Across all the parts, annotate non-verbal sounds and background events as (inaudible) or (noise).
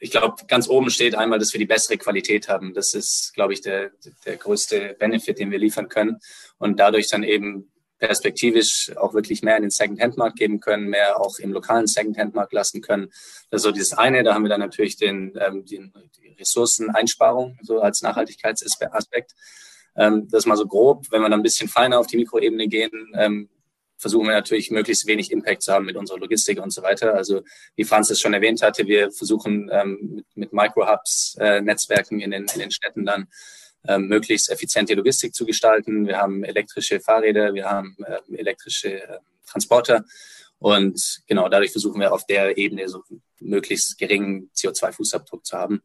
ich glaube, ganz oben steht einmal, dass wir die bessere Qualität haben. Das ist, glaube ich, der, der größte Benefit, den wir liefern können. Und dadurch dann eben perspektivisch auch wirklich mehr in den Second-Hand-Markt geben können, mehr auch im lokalen Second-Hand-Markt lassen können. Das ist so dieses eine. Da haben wir dann natürlich den, ähm, den, die Ressourceneinsparung so als Nachhaltigkeitsaspekt. Ähm, das mal so grob. Wenn wir dann ein bisschen feiner auf die Mikroebene gehen, ähm, versuchen wir natürlich möglichst wenig Impact zu haben mit unserer Logistik und so weiter. Also wie Franz es schon erwähnt hatte, wir versuchen ähm, mit, mit Microhubs, äh, Netzwerken in den, in den Städten dann ähm, möglichst effiziente Logistik zu gestalten. Wir haben elektrische Fahrräder, wir haben äh, elektrische äh, Transporter und genau dadurch versuchen wir auf der Ebene so möglichst geringen CO2-Fußabdruck zu haben.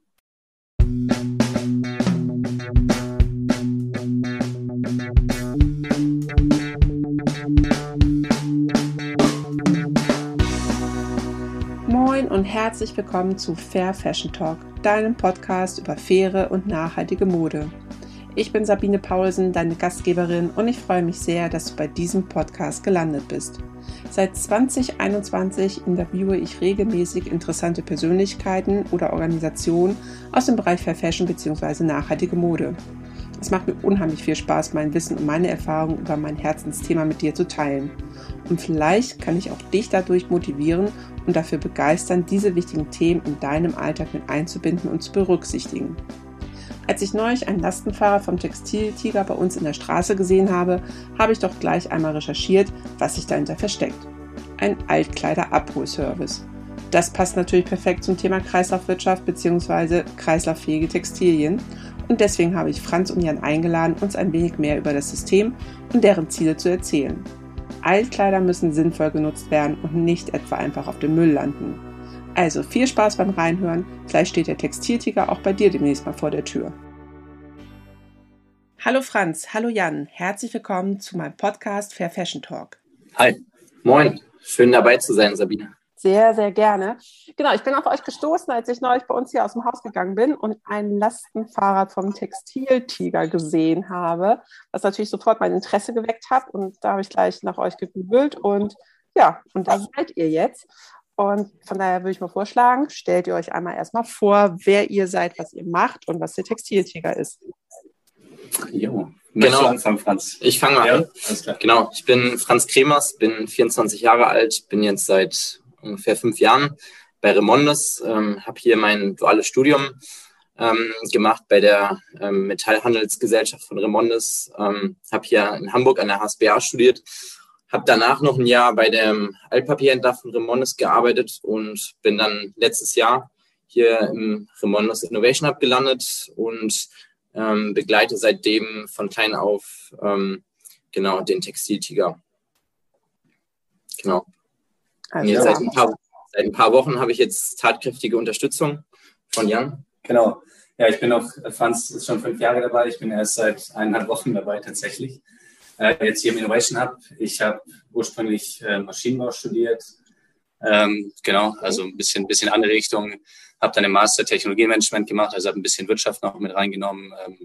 Moin und herzlich willkommen zu Fair Fashion Talk, deinem Podcast über faire und nachhaltige Mode. Ich bin Sabine Paulsen, deine Gastgeberin und ich freue mich sehr, dass du bei diesem Podcast gelandet bist. Seit 2021 interviewe ich regelmäßig interessante Persönlichkeiten oder Organisationen aus dem Bereich Fair Fashion bzw. nachhaltige Mode. Es macht mir unheimlich viel Spaß, mein Wissen und meine Erfahrungen über mein Herzensthema mit dir zu teilen. Und vielleicht kann ich auch dich dadurch motivieren und dafür begeistern, diese wichtigen Themen in deinem Alltag mit einzubinden und zu berücksichtigen. Als ich neulich einen Lastenfahrer vom Textiltiger bei uns in der Straße gesehen habe, habe ich doch gleich einmal recherchiert, was sich dahinter versteckt. Ein Altkleider-Abholservice. Das passt natürlich perfekt zum Thema Kreislaufwirtschaft bzw. kreislauffähige Textilien und deswegen habe ich Franz und Jan eingeladen, uns ein wenig mehr über das System und deren Ziele zu erzählen. Altkleider müssen sinnvoll genutzt werden und nicht etwa einfach auf dem Müll landen. Also viel Spaß beim Reinhören. Vielleicht steht der Textiltiger auch bei dir demnächst mal vor der Tür. Hallo Franz, hallo Jan, herzlich willkommen zu meinem Podcast Fair Fashion Talk. Hi, moin, schön dabei zu sein, Sabine. Sehr, sehr gerne. Genau, ich bin auf euch gestoßen, als ich neulich bei uns hier aus dem Haus gegangen bin und ein Lastenfahrrad vom Textiltiger gesehen habe, was natürlich sofort mein Interesse geweckt hat. Und da habe ich gleich nach euch gegoogelt und ja, und da seid ihr jetzt. Und von daher würde ich mal vorschlagen, stellt ihr euch einmal erstmal vor, wer ihr seid, was ihr macht und was der Textiltiger ist. Jo, genau. anfangen, Franz? Ich fange mal ja, an. Genau, ich bin Franz Kremers, bin 24 Jahre alt, bin jetzt seit ungefähr fünf Jahren bei Remondes, ähm, habe hier mein duales Studium ähm, gemacht bei der ähm, Metallhandelsgesellschaft von Remondes, ähm, habe hier in Hamburg an der HSBA studiert habe danach noch ein Jahr bei dem Altpapierhändler von Remondes gearbeitet und bin dann letztes Jahr hier im Remondes Innovation Hub gelandet und ähm, begleite seitdem von klein auf ähm, genau den Textiltiger. Genau. Also, ja. seit, ein paar, seit ein paar Wochen habe ich jetzt tatkräftige Unterstützung von Jan. Genau. Ja, ich bin auch, Franz ist schon fünf Jahre dabei. Ich bin erst seit eineinhalb Wochen dabei tatsächlich äh, jetzt hier im Innovation Hub. Ich habe ursprünglich äh, Maschinenbau studiert. Ähm, genau, also ein bisschen, bisschen andere Richtung. Habe dann im Master Technologiemanagement gemacht, also habe ein bisschen Wirtschaft noch mit reingenommen. Ähm,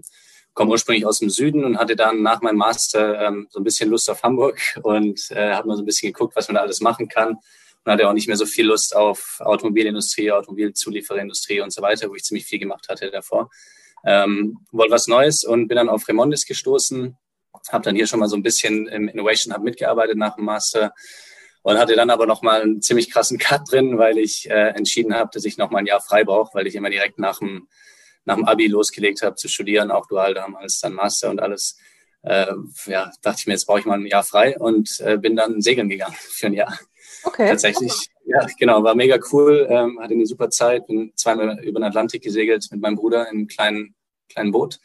komme ursprünglich aus dem Süden und hatte dann nach meinem Master ähm, so ein bisschen Lust auf Hamburg und äh, habe mal so ein bisschen geguckt, was man da alles machen kann. Und hatte auch nicht mehr so viel Lust auf Automobilindustrie, Automobilzuliefererindustrie und so weiter, wo ich ziemlich viel gemacht hatte davor. Ähm, wollte was Neues und bin dann auf Remondis gestoßen, habe dann hier schon mal so ein bisschen im Innovation Hub mitgearbeitet nach dem Master und hatte dann aber noch mal einen ziemlich krassen Cut drin, weil ich äh, entschieden habe, dass ich noch mal ein Jahr frei brauche, weil ich immer direkt nach dem, nach dem Abi losgelegt habe zu studieren, auch dual damals, dann Master und alles. Äh, ja, dachte ich mir, jetzt brauche ich mal ein Jahr frei und äh, bin dann segeln gegangen (laughs) für ein Jahr. Okay. Tatsächlich, ja, genau, war mega cool, ähm, hatte eine super Zeit, bin zweimal über den Atlantik gesegelt mit meinem Bruder in einem kleinen, kleinen Boot.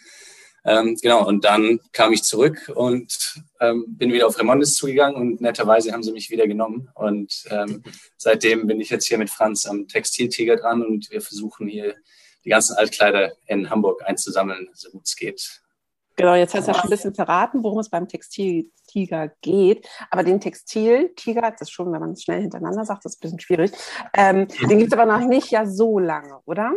Ähm, genau, und dann kam ich zurück und ähm, bin wieder auf Remondes zugegangen und netterweise haben sie mich wieder genommen. Und ähm, seitdem bin ich jetzt hier mit Franz am Textiltiger dran und wir versuchen hier die ganzen Altkleider in Hamburg einzusammeln, so gut es geht. Genau, jetzt hast du ja schon ein bisschen verraten, worum es beim Textiltiger geht. Aber den Textiltiger, das ist schon, wenn man es schnell hintereinander sagt, das ist ein bisschen schwierig. Ähm, den gibt es aber noch nicht ja so lange, oder?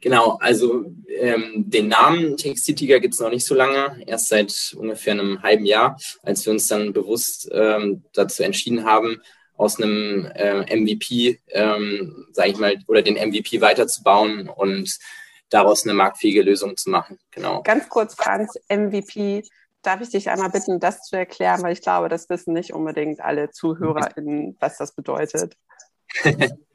Genau, also ähm, den Namen Textiltiger gibt es noch nicht so lange, erst seit ungefähr einem halben Jahr, als wir uns dann bewusst ähm, dazu entschieden haben, aus einem äh, MVP, ähm, sage ich mal, oder den MVP weiterzubauen und daraus eine marktfähige Lösung zu machen. Genau. Ganz kurz, Franz, MVP. Darf ich dich einmal bitten, das zu erklären, weil ich glaube, das wissen nicht unbedingt alle ZuhörerInnen, was das bedeutet. (laughs)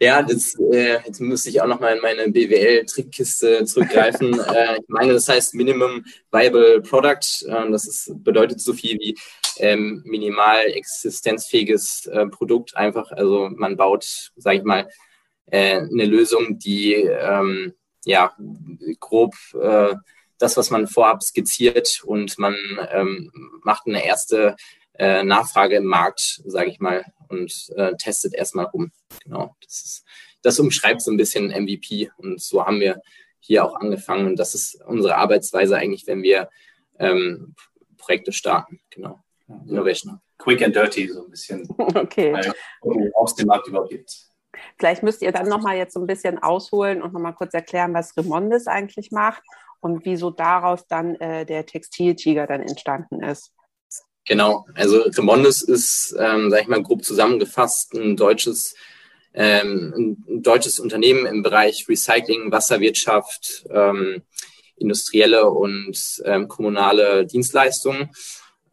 ja, das, äh, jetzt müsste ich auch nochmal in meine BWL-Trickkiste zurückgreifen. (laughs) äh, ich meine, das heißt Minimum Viable Product. Äh, das ist, bedeutet so viel wie ähm, minimal existenzfähiges äh, Produkt. Einfach, also man baut, sage ich mal, äh, eine Lösung, die ähm, ja grob äh, das, was man vorab skizziert und man ähm, macht eine erste äh, Nachfrage im Markt, sage ich mal, und äh, testet erstmal rum. Genau, das, ist, das umschreibt so ein bisschen MVP und so haben wir hier auch angefangen und das ist unsere Arbeitsweise eigentlich, wenn wir ähm, Projekte starten. Genau, Innovation. Quick and dirty so ein bisschen. (laughs) Okay. Weil aus dem Markt überhaupt gibt. Vielleicht müsst ihr dann nochmal jetzt so ein bisschen ausholen und nochmal kurz erklären, was Remondis eigentlich macht und wieso daraus dann äh, der Textiltiger dann entstanden ist. Genau, also Remondis ist, ähm, sage ich mal, grob zusammengefasst ein deutsches, ähm, ein deutsches Unternehmen im Bereich Recycling, Wasserwirtschaft, ähm, industrielle und ähm, kommunale Dienstleistungen.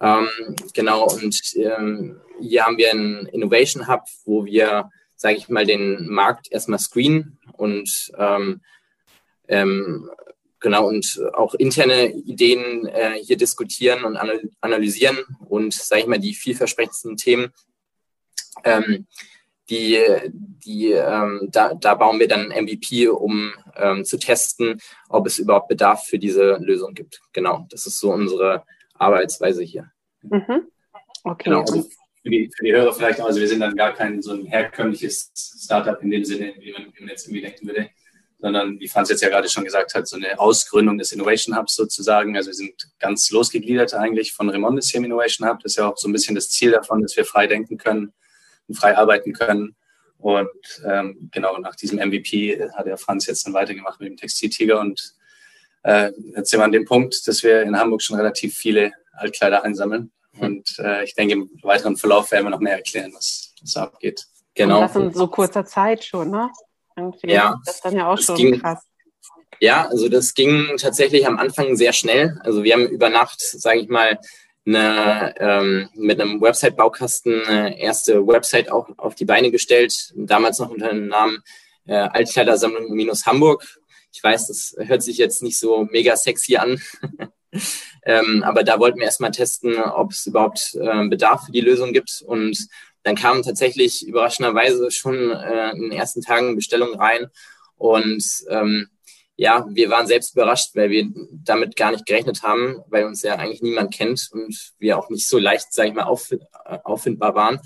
Ähm, genau, und ähm, hier haben wir einen Innovation Hub, wo wir, sage ich mal, den Markt erstmal screenen und ähm, ähm, Genau, und auch interne Ideen äh, hier diskutieren und analysieren und, sage ich mal, die vielversprechendsten Themen, ähm, die, die, ähm, da, da bauen wir dann MVP, um ähm, zu testen, ob es überhaupt Bedarf für diese Lösung gibt. Genau, das ist so unsere Arbeitsweise hier. Mhm. Okay. Genau. Also für, die, für die Hörer vielleicht, also wir sind dann gar kein so ein herkömmliches Startup in dem Sinne, wie man, wie man jetzt irgendwie denken würde sondern wie Franz jetzt ja gerade schon gesagt hat, so eine Ausgründung des Innovation Hubs sozusagen. Also wir sind ganz losgegliedert eigentlich von Remondis hier im Innovation Hub. Das ist ja auch so ein bisschen das Ziel davon, dass wir frei denken können und frei arbeiten können. Und ähm, genau nach diesem MVP hat der Franz jetzt dann weitergemacht mit dem Textiltiger und äh, jetzt sind wir an dem Punkt, dass wir in Hamburg schon relativ viele Altkleider einsammeln. Und äh, ich denke, im weiteren Verlauf werden wir noch mehr erklären, was, was abgeht. Genau. Und das in so kurzer Zeit schon, ne? Irgendwie. Ja, das dann ja auch schon ging, krass. Ja, also das ging tatsächlich am Anfang sehr schnell. Also wir haben über Nacht, sage ich mal, eine, ähm, mit einem Website-Baukasten eine erste Website auch auf die Beine gestellt, damals noch unter dem Namen äh, Altkleidersammlung-Hamburg. Ich weiß, das hört sich jetzt nicht so mega sexy an, (laughs) ähm, aber da wollten wir erstmal testen, ob es überhaupt äh, Bedarf für die Lösung gibt und dann kamen tatsächlich überraschenderweise schon äh, in den ersten Tagen Bestellungen rein. Und ähm, ja, wir waren selbst überrascht, weil wir damit gar nicht gerechnet haben, weil uns ja eigentlich niemand kennt und wir auch nicht so leicht, sage ich mal, auf, auffindbar waren.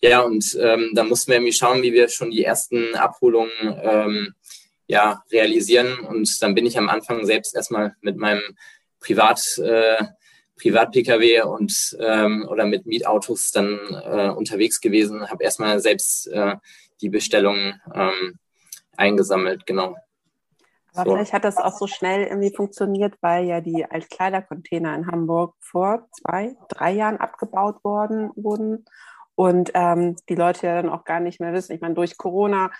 Ja, und ähm, da mussten wir irgendwie schauen, wie wir schon die ersten Abholungen ähm, ja, realisieren. Und dann bin ich am Anfang selbst erstmal mit meinem Privat, äh, Privat-Pkw und ähm, oder mit Mietautos dann äh, unterwegs gewesen, habe erstmal selbst äh, die Bestellungen ähm, eingesammelt, genau. Aber so. vielleicht hat das auch so schnell irgendwie funktioniert, weil ja die Altkleidercontainer in Hamburg vor zwei, drei Jahren abgebaut worden wurden und ähm, die Leute ja dann auch gar nicht mehr wissen. Ich meine, durch Corona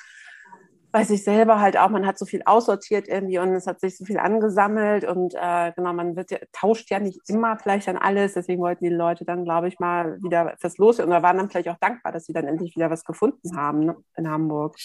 weiß ich selber halt auch, man hat so viel aussortiert irgendwie und es hat sich so viel angesammelt und äh, genau, man wird ja, tauscht ja nicht immer vielleicht dann alles, deswegen wollten die Leute dann, glaube ich, mal wieder was los und waren dann vielleicht auch dankbar, dass sie dann endlich wieder was gefunden haben ne, in Hamburg.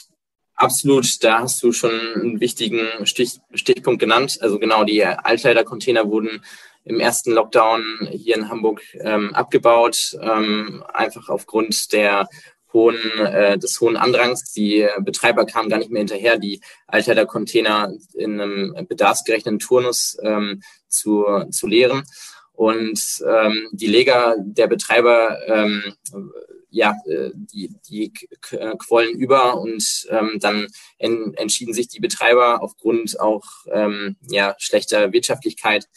Absolut, da hast du schon einen wichtigen Stich, Stichpunkt genannt. Also genau, die Altkleidercontainer wurden im ersten Lockdown hier in Hamburg ähm, abgebaut, ähm, einfach aufgrund der hohen, äh, des hohen Andrangs. Die Betreiber kamen gar nicht mehr hinterher, die Alter der Container in einem bedarfsgerechten Turnus ähm, zu, zu leeren. Und ähm, die Leger der Betreiber, ähm, ja, äh, die, die quollen über und ähm, dann en, entschieden sich die Betreiber aufgrund auch ähm, ja, schlechter Wirtschaftlichkeit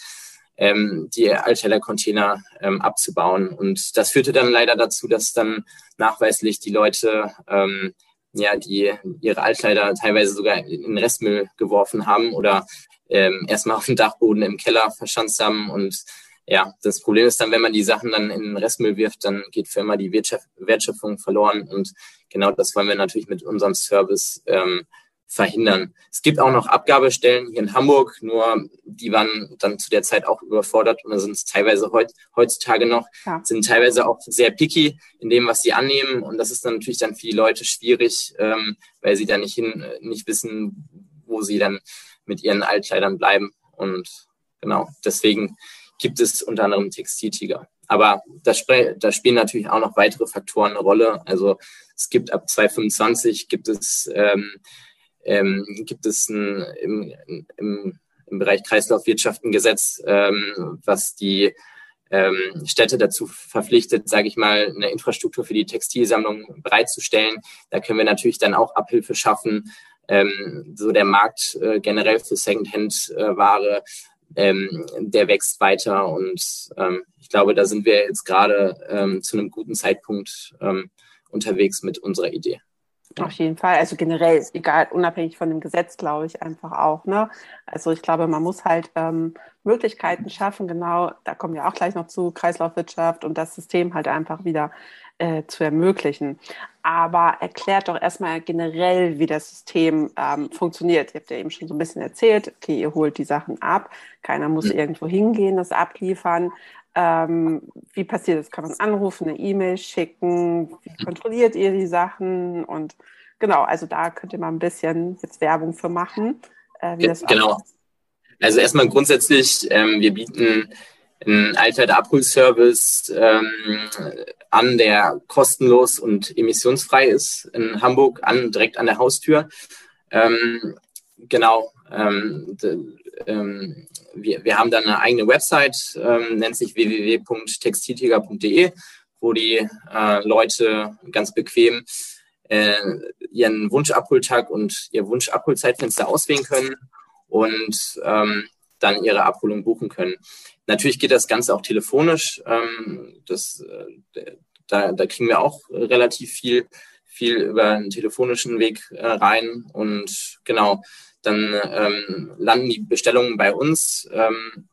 ähm, die Altteller-Container ähm, abzubauen. Und das führte dann leider dazu, dass dann nachweislich die Leute, ähm, ja, die ihre Altkleider teilweise sogar in Restmüll geworfen haben oder ähm, erstmal auf den Dachboden im Keller verschanzt haben und ja, das Problem ist dann, wenn man die Sachen dann in den Restmüll wirft, dann geht für immer die Wertschöpfung verloren. Und genau das wollen wir natürlich mit unserem Service ähm, verhindern. Es gibt auch noch Abgabestellen hier in Hamburg, nur die waren dann zu der Zeit auch überfordert und sind es teilweise heut, heutzutage noch, ja. sind teilweise auch sehr picky in dem, was sie annehmen. Und das ist dann natürlich dann für die Leute schwierig, ähm, weil sie dann nicht hin, nicht wissen, wo sie dann mit ihren Altkleidern bleiben. Und genau, deswegen gibt es unter anderem Textiltiger. Aber da, da spielen natürlich auch noch weitere Faktoren eine Rolle. Also es gibt ab 2025 gibt es ähm, ähm, gibt es ein, im, im, im Bereich Kreislaufwirtschaft ein Gesetz, ähm, was die ähm, Städte dazu verpflichtet, sage ich mal, eine Infrastruktur für die Textilsammlung bereitzustellen. Da können wir natürlich dann auch Abhilfe schaffen. Ähm, so der Markt äh, generell für Secondhand-Ware, äh, ähm, der wächst weiter und ähm, ich glaube, da sind wir jetzt gerade ähm, zu einem guten Zeitpunkt ähm, unterwegs mit unserer Idee. Auf jeden Fall. Also generell, egal, unabhängig von dem Gesetz, glaube ich einfach auch. Ne? Also ich glaube, man muss halt ähm, Möglichkeiten schaffen, genau, da kommen wir auch gleich noch zu, Kreislaufwirtschaft und das System halt einfach wieder äh, zu ermöglichen. Aber erklärt doch erstmal generell, wie das System ähm, funktioniert. Ihr habt ja eben schon so ein bisschen erzählt, okay, ihr holt die Sachen ab, keiner muss mhm. irgendwo hingehen, das abliefern. Ähm, wie passiert das? Kann man anrufen, eine E-Mail schicken? Wie kontrolliert ihr die Sachen? Und genau, also da könnt ihr mal ein bisschen jetzt Werbung für machen. Äh, wie das genau. Aussieht. Also erstmal grundsätzlich, ähm, wir bieten einen Altwert-Abholservice ähm, an, der kostenlos und emissionsfrei ist in Hamburg, an, direkt an der Haustür. Ähm, genau. Ähm, ähm, wir, wir haben dann eine eigene Website, ähm, nennt sich www.textiltiger.de, wo die äh, Leute ganz bequem äh, ihren Wunschabholtag und ihr Wunschabholzeitfenster auswählen können und ähm, dann ihre Abholung buchen können. Natürlich geht das Ganze auch telefonisch. Ähm, das, äh, da, da kriegen wir auch relativ viel, viel über einen telefonischen Weg äh, rein. Und genau, dann ähm, landen die Bestellungen bei uns, ähm,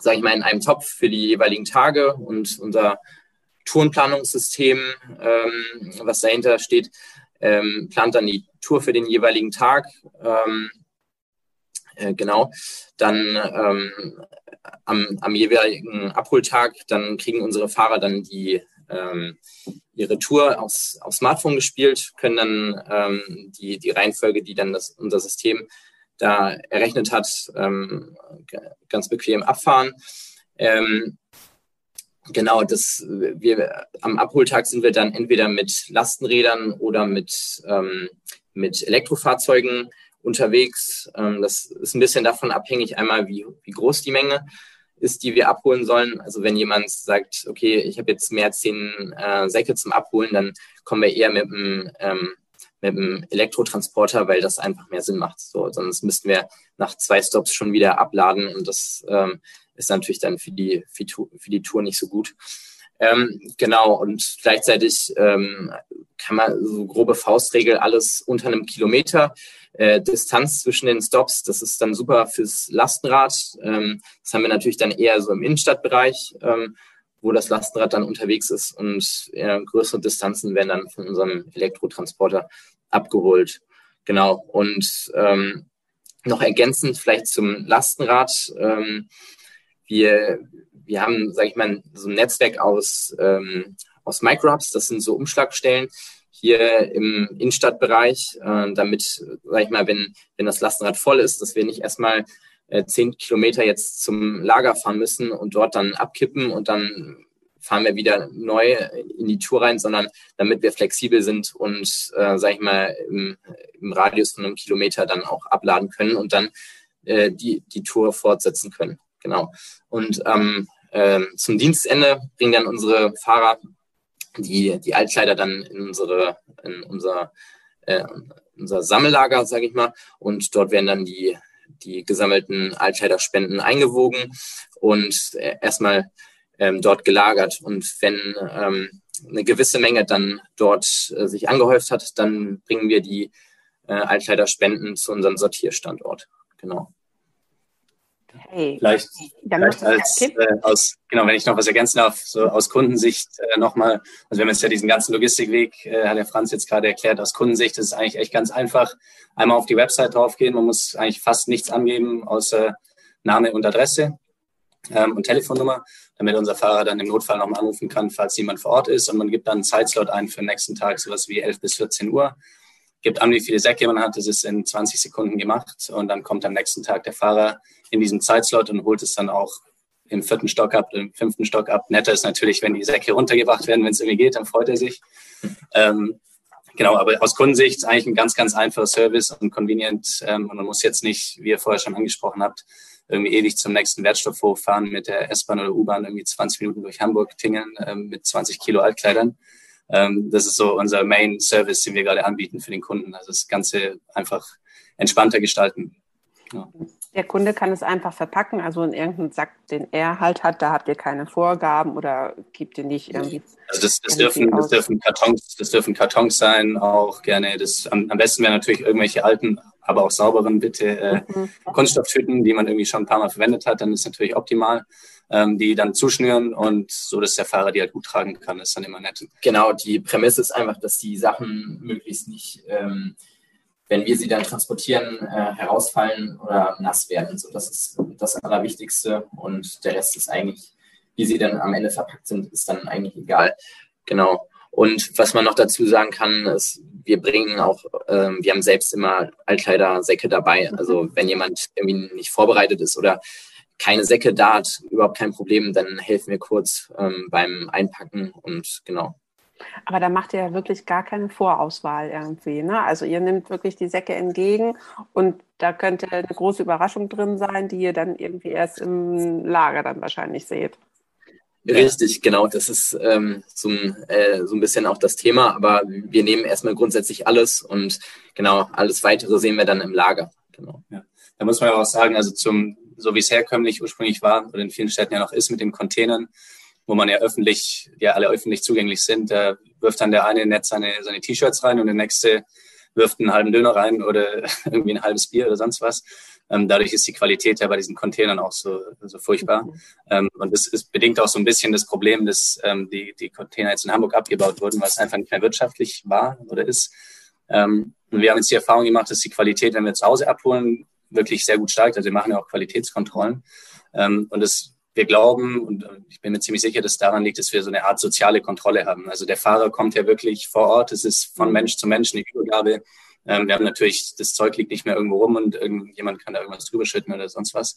sage ich mal, in einem Topf für die jeweiligen Tage und unser Tourenplanungssystem, ähm, was dahinter steht, ähm, plant dann die Tour für den jeweiligen Tag. Ähm, äh, genau, dann ähm, am, am jeweiligen Abholtag, dann kriegen unsere Fahrer dann die ähm, ihre Tour aufs, aufs Smartphone gespielt, können dann ähm, die, die Reihenfolge, die dann das, unser System da errechnet hat, ähm, ganz bequem abfahren. Ähm, genau, das, wir, am Abholtag sind wir dann entweder mit Lastenrädern oder mit, ähm, mit Elektrofahrzeugen unterwegs. Ähm, das ist ein bisschen davon abhängig, einmal wie, wie groß die Menge ist, die wir abholen sollen. Also wenn jemand sagt, okay, ich habe jetzt mehr zehn äh, Säcke zum Abholen, dann kommen wir eher mit einem, ähm, mit einem Elektrotransporter, weil das einfach mehr Sinn macht. So, sonst müssten wir nach zwei Stops schon wieder abladen und das ähm, ist natürlich dann für die, für die Tour nicht so gut. Ähm, genau, und gleichzeitig ähm, kann man so grobe Faustregel alles unter einem Kilometer äh, Distanz zwischen den Stops. Das ist dann super fürs Lastenrad. Ähm, das haben wir natürlich dann eher so im Innenstadtbereich, ähm, wo das Lastenrad dann unterwegs ist und äh, größere Distanzen werden dann von unserem Elektrotransporter abgeholt. Genau. Und ähm, noch ergänzend vielleicht zum Lastenrad. Ähm, wir, wir haben, sage ich mal, so ein Netzwerk aus, ähm, aus Microhubs. Das sind so Umschlagstellen, hier im Innenstadtbereich, äh, damit, sag ich mal, wenn, wenn das Lastenrad voll ist, dass wir nicht erstmal äh, zehn Kilometer jetzt zum Lager fahren müssen und dort dann abkippen und dann fahren wir wieder neu in die Tour rein, sondern damit wir flexibel sind und, äh, sag ich mal, im, im Radius von einem Kilometer dann auch abladen können und dann äh, die, die Tour fortsetzen können. Genau. Und ähm, äh, zum Dienstende bringen dann unsere Fahrer die, die Altkleider dann in unsere, in unser, äh, unser Sammellager, sage ich mal, und dort werden dann die, die gesammelten Altkleiderspenden eingewogen und äh, erstmal ähm, dort gelagert. Und wenn ähm, eine gewisse Menge dann dort äh, sich angehäuft hat, dann bringen wir die äh, Altkleiderspenden zu unserem Sortierstandort. Genau. Hey, vielleicht, vielleicht als äh, aus, genau, wenn ich noch was ergänzen darf, so aus Kundensicht äh, nochmal, also wir haben jetzt ja diesen ganzen Logistikweg, äh, hat der Franz jetzt gerade erklärt, aus Kundensicht ist es eigentlich echt ganz einfach. Einmal auf die Website draufgehen, man muss eigentlich fast nichts angeben, außer Name und Adresse ähm, und Telefonnummer, damit unser Fahrer dann im Notfall nochmal anrufen kann, falls jemand vor Ort ist. Und man gibt dann einen Zeitslot ein für den nächsten Tag, sowas wie 11 bis 14 Uhr. Gibt an, wie viele Säcke man hat. Das ist in 20 Sekunden gemacht. Und dann kommt am nächsten Tag der Fahrer in diesem Zeitslot und holt es dann auch im vierten Stock ab, im fünften Stock ab. Netter ist natürlich, wenn die Säcke runtergebracht werden, wenn es irgendwie geht, dann freut er sich. Ähm, genau, aber aus Kundensicht ist eigentlich ein ganz, ganz einfacher Service und convenient. Ähm, und man muss jetzt nicht, wie ihr vorher schon angesprochen habt, irgendwie ewig zum nächsten Wertstoffhof fahren mit der S-Bahn oder U-Bahn, irgendwie 20 Minuten durch Hamburg tingeln ähm, mit 20 Kilo Altkleidern. Ähm, das ist so unser Main Service, den wir gerade anbieten für den Kunden. Also das Ganze einfach entspannter gestalten. Ja. Der Kunde kann es einfach verpacken, also in irgendeinen Sack, den er halt hat, da habt ihr keine Vorgaben oder gibt ihr nicht irgendwie. Also das, das dürfen, das dürfen Kartons, das dürfen Kartons sein, auch gerne. Das am, am besten wären natürlich irgendwelche alten, aber auch sauberen bitte äh, mhm. Kunststofftüten, die man irgendwie schon ein paar Mal verwendet hat, dann ist natürlich optimal ähm, die dann zuschnüren und so, dass der Fahrer die halt gut tragen kann, ist dann immer nett. Genau, die Prämisse ist einfach, dass die Sachen möglichst nicht, ähm, wenn wir sie dann transportieren, äh, herausfallen oder nass werden. So, das ist das Allerwichtigste und der Rest ist eigentlich, wie sie dann am Ende verpackt sind, ist dann eigentlich egal. Genau. Und was man noch dazu sagen kann, ist, wir bringen auch, ähm, wir haben selbst immer Altkleidersäcke dabei. Also wenn jemand irgendwie nicht vorbereitet ist oder keine Säcke da hat, überhaupt kein Problem, dann helfen wir kurz ähm, beim Einpacken und genau. Aber da macht ihr ja wirklich gar keine Vorauswahl irgendwie. Ne? Also ihr nehmt wirklich die Säcke entgegen und da könnte eine große Überraschung drin sein, die ihr dann irgendwie erst im Lager dann wahrscheinlich seht. Richtig, genau. Das ist ähm, so, ein, äh, so ein bisschen auch das Thema. Aber wir nehmen erstmal grundsätzlich alles und genau, alles weitere sehen wir dann im Lager. Genau. Ja. Da muss man ja auch sagen, also zum so wie es herkömmlich ursprünglich war oder in vielen Städten ja noch ist mit den Containern, wo man ja öffentlich, ja alle öffentlich zugänglich sind, da wirft dann der eine nett seine, seine T-Shirts rein und der nächste wirft einen halben Döner rein oder (laughs) irgendwie ein halbes Bier oder sonst was. Ähm, dadurch ist die Qualität ja bei diesen Containern auch so, so furchtbar. Mhm. Ähm, und das ist bedingt auch so ein bisschen das Problem, dass ähm, die, die Container jetzt in Hamburg abgebaut wurden, weil es einfach nicht mehr wirtschaftlich war oder ist. Ähm, und wir haben jetzt die Erfahrung gemacht, dass die Qualität, wenn wir zu Hause abholen, wirklich sehr gut steigt. Also wir machen ja auch Qualitätskontrollen. Ähm, und das, wir glauben, und ich bin mir ziemlich sicher, dass daran liegt, dass wir so eine Art soziale Kontrolle haben. Also der Fahrer kommt ja wirklich vor Ort. Es ist von Mensch zu Mensch eine Übergabe. Ähm, wir haben natürlich, das Zeug liegt nicht mehr irgendwo rum und irgendjemand kann da irgendwas drüber schütten oder sonst was.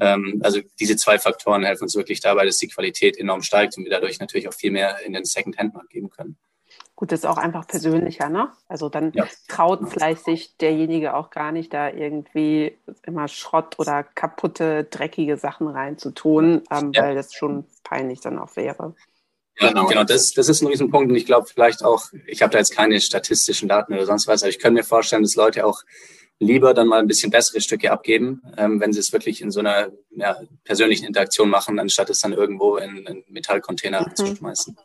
Ähm, also diese zwei Faktoren helfen uns wirklich dabei, dass die Qualität enorm steigt und wir dadurch natürlich auch viel mehr in den Second-Hand-Markt geben können. Gut, das ist auch einfach persönlicher, ne? Also dann ja. traut vielleicht sich derjenige auch gar nicht, da irgendwie immer Schrott oder kaputte, dreckige Sachen reinzutun, ähm, ja. weil das schon peinlich dann auch wäre. Ja, genau, genau. Das, das ist ein Riesenpunkt und ich glaube vielleicht auch, ich habe da jetzt keine statistischen Daten oder sonst was, aber ich könnte mir vorstellen, dass Leute auch lieber dann mal ein bisschen bessere Stücke abgeben, ähm, wenn sie es wirklich in so einer ja, persönlichen Interaktion machen, anstatt es dann irgendwo in, in Metallcontainer mhm. zu schmeißen.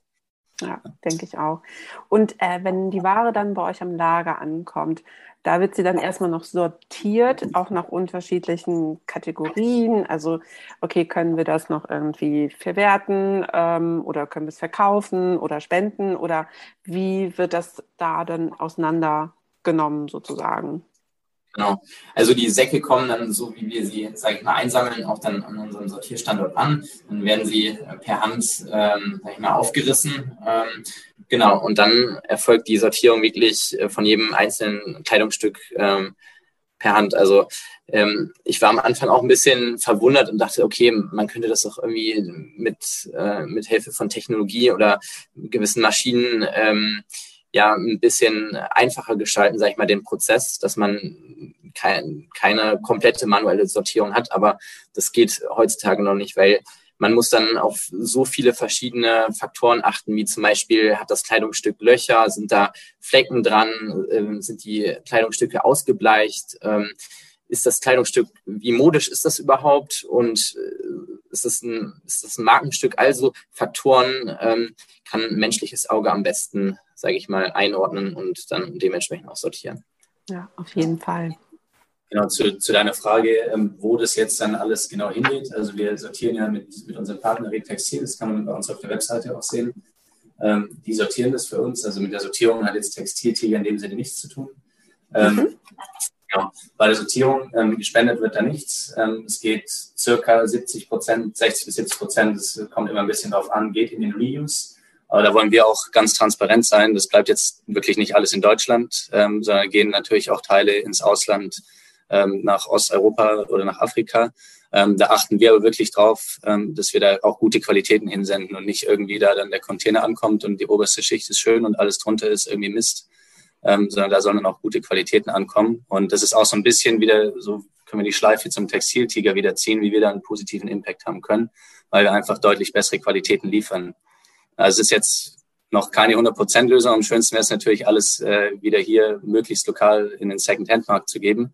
Ja, denke ich auch. Und äh, wenn die Ware dann bei euch am Lager ankommt, da wird sie dann erstmal noch sortiert, auch nach unterschiedlichen Kategorien. Also, okay, können wir das noch irgendwie verwerten ähm, oder können wir es verkaufen oder spenden oder wie wird das da dann auseinandergenommen sozusagen? Genau. Also die Säcke kommen dann, so wie wir sie, sage ich mal, einsammeln, auch dann an unserem Sortierstandort an. Dann werden sie äh, per Hand, ähm, sag ich mal, aufgerissen. Ähm, genau. Und dann erfolgt die Sortierung wirklich äh, von jedem einzelnen Kleidungsstück ähm, per Hand. Also ähm, ich war am Anfang auch ein bisschen verwundert und dachte, okay, man könnte das doch irgendwie mit, äh, mit Hilfe von Technologie oder gewissen Maschinen ähm, ja ein bisschen einfacher gestalten, sage ich mal, den Prozess, dass man kein, keine komplette manuelle Sortierung hat. Aber das geht heutzutage noch nicht, weil man muss dann auf so viele verschiedene Faktoren achten, wie zum Beispiel hat das Kleidungsstück Löcher, sind da Flecken dran, äh, sind die Kleidungsstücke ausgebleicht, ähm, ist das Kleidungsstück, wie modisch ist das überhaupt und äh, ist, das ein, ist das ein Markenstück? Also Faktoren ähm, kann ein menschliches Auge am besten sage ich mal, einordnen und dann dementsprechend auch sortieren. Ja, auf jeden Fall. Genau, zu, zu deiner Frage, ähm, wo das jetzt dann alles genau hingeht. Also wir sortieren ja mit, mit unserem Partner Retextil, das kann man bei uns auf der Webseite auch sehen. Ähm, die sortieren das für uns. Also mit der Sortierung hat jetzt Textiltiger in dem Sinne nichts zu tun. Ähm, mhm. Genau. Bei der Sortierung ähm, gespendet wird da nichts. Ähm, es geht circa 70 Prozent, 60 bis 70 Prozent, das kommt immer ein bisschen darauf an, geht in den Reuse. Aber da wollen wir auch ganz transparent sein. Das bleibt jetzt wirklich nicht alles in Deutschland, ähm, sondern gehen natürlich auch Teile ins Ausland, ähm, nach Osteuropa oder nach Afrika. Ähm, da achten wir aber wirklich drauf, ähm, dass wir da auch gute Qualitäten hinsenden und nicht irgendwie da dann der Container ankommt und die oberste Schicht ist schön und alles drunter ist irgendwie Mist, ähm, sondern da sollen auch gute Qualitäten ankommen. Und das ist auch so ein bisschen wieder, so können wir die Schleife zum Textiltiger wieder ziehen, wie wir da einen positiven Impact haben können, weil wir einfach deutlich bessere Qualitäten liefern. Also es ist jetzt noch keine 100%-Lösung. Am schönsten wäre es natürlich, alles äh, wieder hier möglichst lokal in den Second-Hand-Markt zu geben.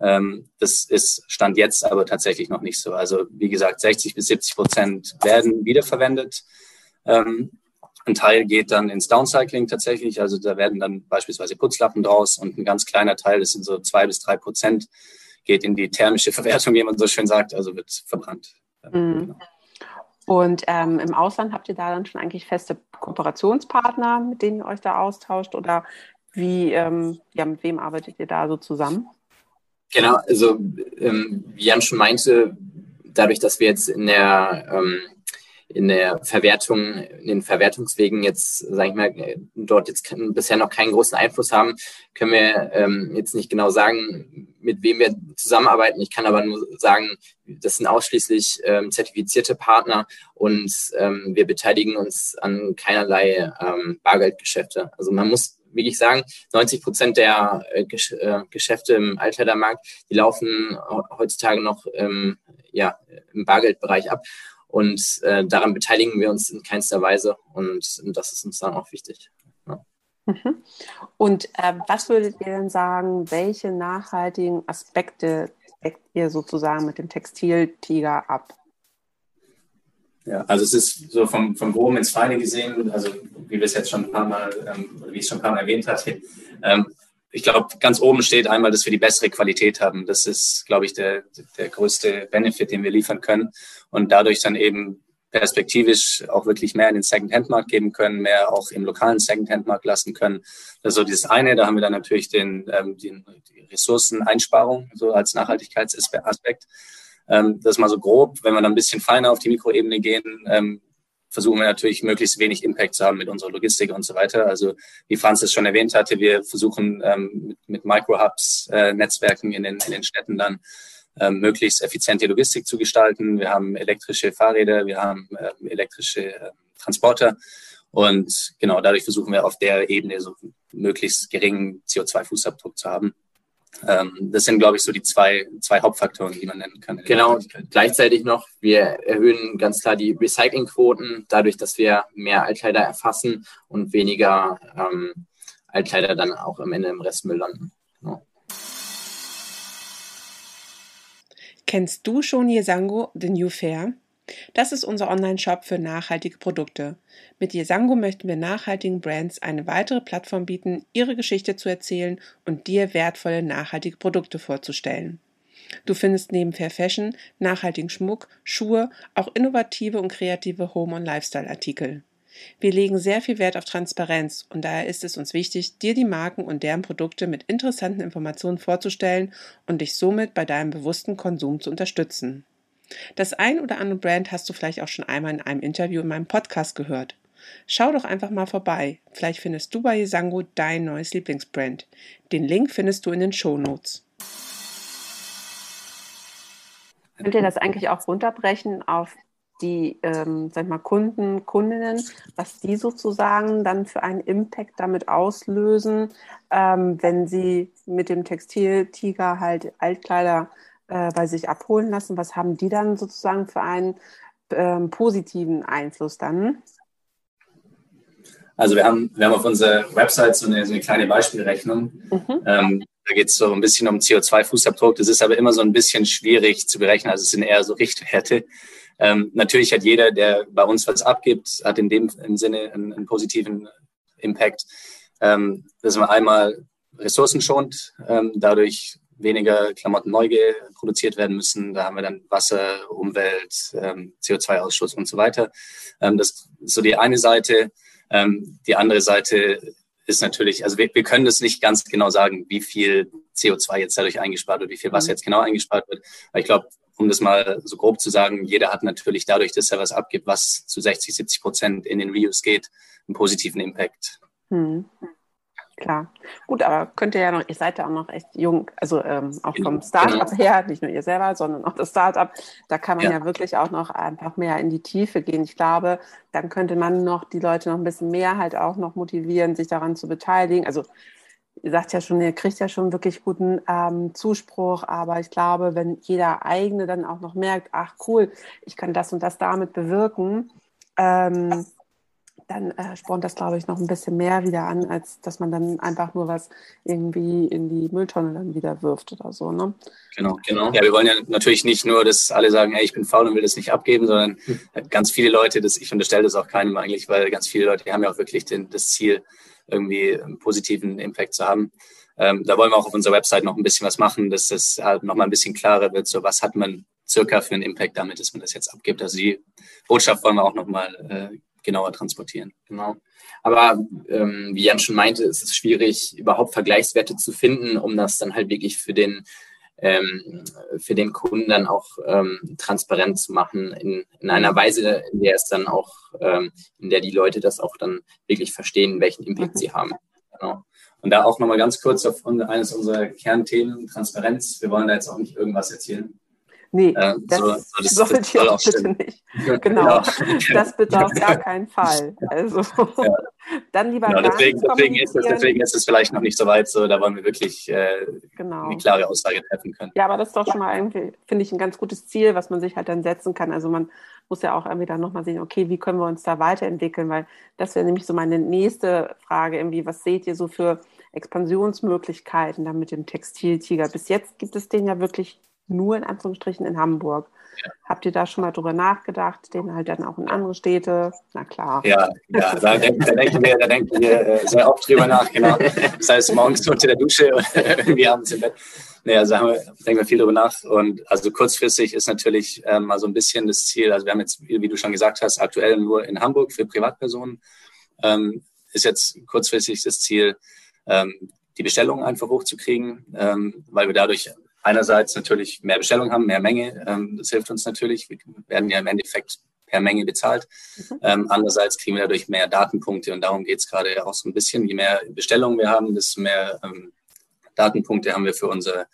Ähm, das ist Stand jetzt aber tatsächlich noch nicht so. Also wie gesagt, 60 bis 70 Prozent werden wiederverwendet. Ähm, ein Teil geht dann ins Downcycling tatsächlich. Also da werden dann beispielsweise Putzlappen draus und ein ganz kleiner Teil, das sind so zwei bis drei Prozent, geht in die thermische (laughs) Verwertung, wie man so schön sagt, also wird verbrannt. Mhm. Genau. Und ähm, im Ausland habt ihr da dann schon eigentlich feste Kooperationspartner, mit denen ihr euch da austauscht? Oder wie, ähm, ja, mit wem arbeitet ihr da so zusammen? Genau, also ähm, wie Jan schon meinte, dadurch, dass wir jetzt in der ähm, in der Verwertung, in den Verwertungswegen jetzt, sage ich mal, dort jetzt bisher noch keinen großen Einfluss haben, können wir ähm, jetzt nicht genau sagen, mit wem wir zusammenarbeiten. Ich kann aber nur sagen, das sind ausschließlich ähm, zertifizierte Partner und ähm, wir beteiligen uns an keinerlei ähm, Bargeldgeschäfte. Also man muss wirklich sagen, 90 Prozent der äh, Gesch äh, Geschäfte im Altkleidermarkt, die laufen heutzutage noch ähm, ja, im Bargeldbereich ab. Und äh, daran beteiligen wir uns in keinster Weise und, und das ist uns dann auch wichtig. Ja. Mhm. Und äh, was würdet ihr denn sagen, welche nachhaltigen Aspekte deckt ihr sozusagen mit dem Textiltiger ab? Ja, also es ist so vom, vom Groben ins Feine gesehen, also wie wir es jetzt schon ein paar Mal, ähm, wie ich es schon ein paar Mal erwähnt hatte, ähm, ich glaube, ganz oben steht einmal, dass wir die bessere Qualität haben. Das ist, glaube ich, der, der größte Benefit, den wir liefern können und dadurch dann eben perspektivisch auch wirklich mehr in den Second-Hand-Markt geben können, mehr auch im lokalen Second-Hand-Markt lassen können. Das ist so dieses eine. Da haben wir dann natürlich den, ähm, den, die Ressourceneinsparung so als Nachhaltigkeitsaspekt. Ähm, das ist mal so grob. Wenn wir dann ein bisschen feiner auf die Mikroebene gehen, ähm, versuchen wir natürlich möglichst wenig Impact zu haben mit unserer Logistik und so weiter. Also wie Franz es schon erwähnt hatte, wir versuchen ähm, mit, mit Micro-Hubs, äh, Netzwerken in den, in den Städten dann ähm, möglichst effiziente Logistik zu gestalten. Wir haben elektrische Fahrräder, wir haben äh, elektrische äh, Transporter und genau dadurch versuchen wir auf der Ebene so möglichst geringen CO2-Fußabdruck zu haben. Ähm, das sind, glaube ich, so die zwei, zwei Hauptfaktoren, die man nennen kann. Genau, gleichzeitig noch, wir erhöhen ganz klar die Recyclingquoten, dadurch, dass wir mehr Altkleider erfassen und weniger ähm, Altkleider dann auch am Ende im Restmüll landen. Genau. Kennst du schon Yesango, The New Fair? Das ist unser Online-Shop für nachhaltige Produkte. Mit Yesango möchten wir nachhaltigen Brands eine weitere Plattform bieten, ihre Geschichte zu erzählen und dir wertvolle nachhaltige Produkte vorzustellen. Du findest neben Fair Fashion, nachhaltigen Schmuck, Schuhe, auch innovative und kreative Home- und Lifestyle-Artikel. Wir legen sehr viel Wert auf Transparenz und daher ist es uns wichtig, dir die Marken und deren Produkte mit interessanten Informationen vorzustellen und dich somit bei deinem bewussten Konsum zu unterstützen. Das ein oder andere Brand hast du vielleicht auch schon einmal in einem Interview in meinem Podcast gehört. Schau doch einfach mal vorbei. Vielleicht findest du bei Yesango dein neues Lieblingsbrand. Den Link findest du in den Show Notes. Könnt ihr das eigentlich auch runterbrechen auf die ähm, sag mal, Kunden, Kundinnen, was die sozusagen dann für einen Impact damit auslösen, ähm, wenn sie mit dem Textiltiger halt Altkleider äh, bei sich abholen lassen? Was haben die dann sozusagen für einen ähm, positiven Einfluss dann? Also wir haben, wir haben auf unserer Website so eine, so eine kleine Beispielrechnung. Mhm. Ähm, da geht es so ein bisschen um CO2-Fußabdruck. Das ist aber immer so ein bisschen schwierig zu berechnen. Also es sind eher so Richtwerte. Ähm, natürlich hat jeder, der bei uns was abgibt, hat in dem im Sinne einen, einen positiven Impact. Ähm, dass man einmal ressourcenschont, ähm, dadurch weniger Klamotten neu produziert werden müssen. Da haben wir dann Wasser, Umwelt, ähm, CO2-Ausstoß und so weiter. Ähm, das ist so die eine Seite. Ähm, die andere Seite ist natürlich, also wir, wir können das nicht ganz genau sagen, wie viel CO2 jetzt dadurch eingespart wird, wie viel Wasser mhm. jetzt genau eingespart wird. Aber ich glaube, um das mal so grob zu sagen, jeder hat natürlich dadurch, dass er was abgibt, was zu 60, 70 Prozent in den Reuse geht, einen positiven Impact. Hm. Klar. Gut, aber könnt ihr ja noch, ihr seid ja auch noch echt jung, also ähm, auch vom Startup genau. her, nicht nur ihr selber, sondern auch das Startup, da kann man ja. ja. wirklich auch noch einfach mehr in die Tiefe gehen. Ich glaube, dann könnte man noch die Leute noch ein bisschen mehr halt auch noch motivieren, sich daran zu beteiligen. Also ihr sagt ja schon, ihr kriegt ja schon wirklich guten ähm, Zuspruch, aber ich glaube, wenn jeder eigene dann auch noch merkt, ach cool, ich kann das und das damit bewirken, ähm, dann äh, spornt das, glaube ich, noch ein bisschen mehr wieder an, als dass man dann einfach nur was irgendwie in die Mülltonne dann wieder wirft oder so. Ne? Genau, genau. Ja, wir wollen ja natürlich nicht nur, dass alle sagen, hey, ich bin faul und will das nicht abgeben, sondern hm. ganz viele Leute, das, ich unterstelle das auch keinem eigentlich, weil ganz viele Leute haben ja auch wirklich den, das Ziel, irgendwie einen positiven Impact zu haben. Ähm, da wollen wir auch auf unserer Website noch ein bisschen was machen, dass das halt noch mal ein bisschen klarer wird, so was hat man circa für einen Impact damit, dass man das jetzt abgibt. Also die Botschaft wollen wir auch noch mal äh, genauer transportieren. Genau. Aber ähm, wie Jan schon meinte, ist es schwierig, überhaupt Vergleichswerte zu finden, um das dann halt wirklich für den ähm, für den Kunden dann auch ähm, transparent zu machen in, in einer Weise, in der es dann auch, ähm, in der die Leute das auch dann wirklich verstehen, welchen Impact sie haben. Genau. Und da auch nochmal ganz kurz auf eines unserer Kernthemen, Transparenz. Wir wollen da jetzt auch nicht irgendwas erzählen, Nee, äh, das, so, so, das sollte ihr auch bitte stimmen. nicht. (laughs) Genau, das bitte auf gar (laughs) keinen Fall. Also ja. (laughs) dann lieber genau, deswegen, deswegen, ist es, deswegen ist es vielleicht noch nicht so weit, so da wollen wir wirklich äh, genau. eine klare Aussage treffen können. Ja, aber das ist doch schon mal irgendwie, finde ich, ein ganz gutes Ziel, was man sich halt dann setzen kann. Also man muss ja auch irgendwie dann nochmal sehen, okay, wie können wir uns da weiterentwickeln, weil das wäre nämlich so meine nächste Frage, irgendwie, was seht ihr so für Expansionsmöglichkeiten dann mit dem Textiltiger? Bis jetzt gibt es den ja wirklich nur in Anführungsstrichen in Hamburg. Ja. Habt ihr da schon mal drüber nachgedacht, den halt dann auch in andere Städte? Na klar. Ja, ja da, denken, da denken wir, da denken wir äh, sehr oft drüber nach, genau. Das heißt, morgens unter der Dusche und (laughs) irgendwie abends im Bett. Nee, also wir, denken wir viel drüber nach. Und also kurzfristig ist natürlich ähm, mal so ein bisschen das Ziel, also wir haben jetzt, wie du schon gesagt hast, aktuell nur in Hamburg für Privatpersonen. Ähm, ist jetzt kurzfristig das Ziel, ähm, die Bestellungen einfach hochzukriegen, ähm, weil wir dadurch einerseits natürlich mehr Bestellung haben, mehr Menge. Ähm, das hilft uns natürlich. Wir werden ja im Endeffekt per Menge bezahlt. Mhm. Ähm, andererseits kriegen wir dadurch mehr Datenpunkte und darum geht es gerade auch so ein bisschen. Je mehr Bestellungen wir haben, desto mehr ähm, Datenpunkte haben wir für unser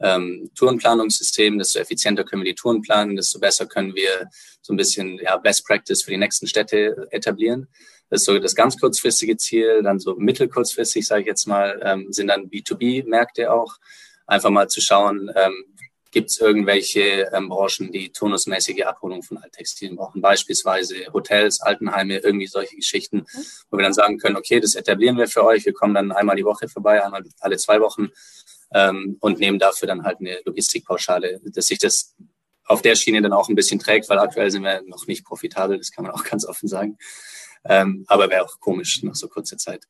ähm, Tourenplanungssystem, desto effizienter können wir die Touren planen, desto besser können wir so ein bisschen ja, Best Practice für die nächsten Städte etablieren. Das ist so das ganz kurzfristige Ziel. Dann so mittelkurzfristig, sage ich jetzt mal, ähm, sind dann B2B-Märkte auch einfach mal zu schauen, ähm, gibt es irgendwelche ähm, Branchen, die turnusmäßige Abholung von Alttextilien brauchen, beispielsweise Hotels, Altenheime, irgendwie solche Geschichten, wo wir dann sagen können, okay, das etablieren wir für euch, wir kommen dann einmal die Woche vorbei, einmal alle zwei Wochen ähm, und nehmen dafür dann halt eine Logistikpauschale, dass sich das auf der Schiene dann auch ein bisschen trägt, weil aktuell sind wir noch nicht profitabel, das kann man auch (laughs) ganz offen sagen. Ähm, aber wäre auch komisch nach so kurzer Zeit.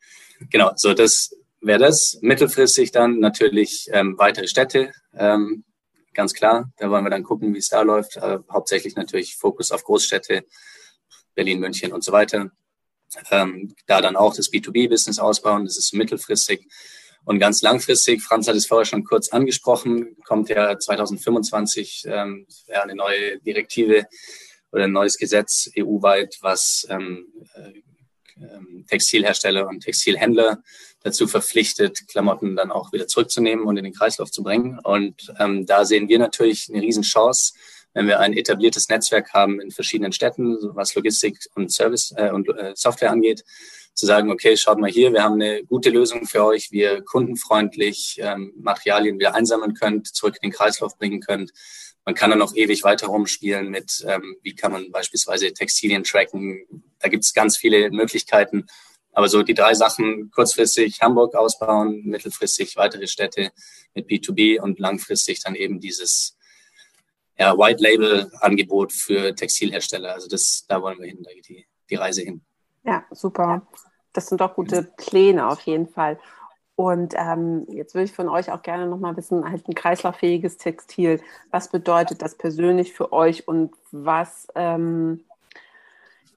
Genau, so das wäre das. Mittelfristig dann natürlich ähm, weitere Städte, ähm, ganz klar. Da wollen wir dann gucken, wie es da läuft. Äh, hauptsächlich natürlich Fokus auf Großstädte, Berlin, München und so weiter. Ähm, da dann auch das B2B-Business ausbauen, das ist mittelfristig. Und ganz langfristig, Franz hat es vorher schon kurz angesprochen, kommt ja 2025 ähm, ja, eine neue Direktive oder ein neues Gesetz EU-weit, was ähm, äh, ähm, Textilhersteller und Textilhändler dazu verpflichtet, Klamotten dann auch wieder zurückzunehmen und in den Kreislauf zu bringen. Und ähm, da sehen wir natürlich eine Riesenchance, wenn wir ein etabliertes Netzwerk haben in verschiedenen Städten, was Logistik und Service äh, und äh, Software angeht, zu sagen, okay, schaut mal hier, wir haben eine gute Lösung für euch, wie ihr kundenfreundlich ähm, Materialien wieder einsammeln könnt, zurück in den Kreislauf bringen könnt. Man kann dann noch ewig weiter rumspielen mit, ähm, wie kann man beispielsweise Textilien tracken. Da gibt es ganz viele Möglichkeiten. Aber so die drei Sachen, kurzfristig Hamburg ausbauen, mittelfristig weitere Städte mit B2B und langfristig dann eben dieses ja, White Label Angebot für Textilhersteller. Also das, da wollen wir hin, da geht die, die Reise hin. Ja, super. Das sind doch gute Pläne auf jeden Fall. Und ähm, jetzt würde ich von euch auch gerne nochmal wissen, halt ein kreislauffähiges Textil, was bedeutet das persönlich für euch und was, ähm,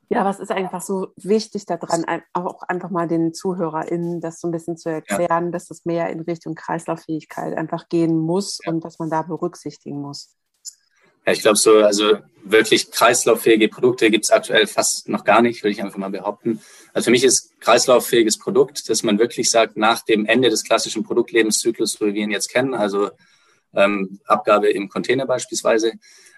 ja, was ist einfach so wichtig daran, auch einfach mal den ZuhörerInnen das so ein bisschen zu erklären, ja. dass das mehr in Richtung Kreislauffähigkeit einfach gehen muss ja. und was man da berücksichtigen muss? Ja, ich glaube so, also wirklich kreislauffähige Produkte gibt es aktuell fast noch gar nicht, würde ich einfach mal behaupten. Also für mich ist kreislauffähiges Produkt, dass man wirklich sagt, nach dem Ende des klassischen Produktlebenszyklus, so wie wir ihn jetzt kennen, also ähm, Abgabe im Container beispielsweise,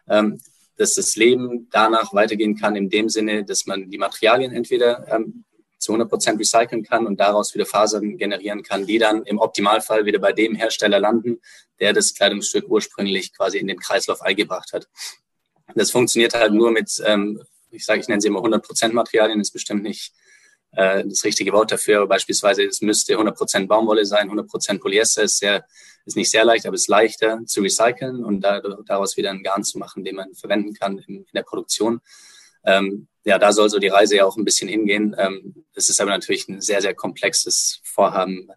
ähm, dass das Leben danach weitergehen kann in dem Sinne, dass man die Materialien entweder ähm, zu 100 Prozent recyceln kann und daraus wieder Fasern generieren kann, die dann im Optimalfall wieder bei dem Hersteller landen, der das Kleidungsstück ursprünglich quasi in den Kreislauf eingebracht hat. Das funktioniert halt nur mit, ähm, ich sage, ich nenne sie immer 100 Prozent Materialien, ist bestimmt nicht äh, das richtige Wort dafür. Aber beispielsweise, es müsste 100 Prozent Baumwolle sein, 100 Prozent Polyester ist sehr, ist nicht sehr leicht, aber ist leichter zu recyceln und da, daraus wieder einen Garn zu machen, den man verwenden kann in, in der Produktion. Ähm, ja, da soll so die Reise ja auch ein bisschen hingehen. Ähm, ist aber natürlich ein sehr, sehr komplexes Vorhaben.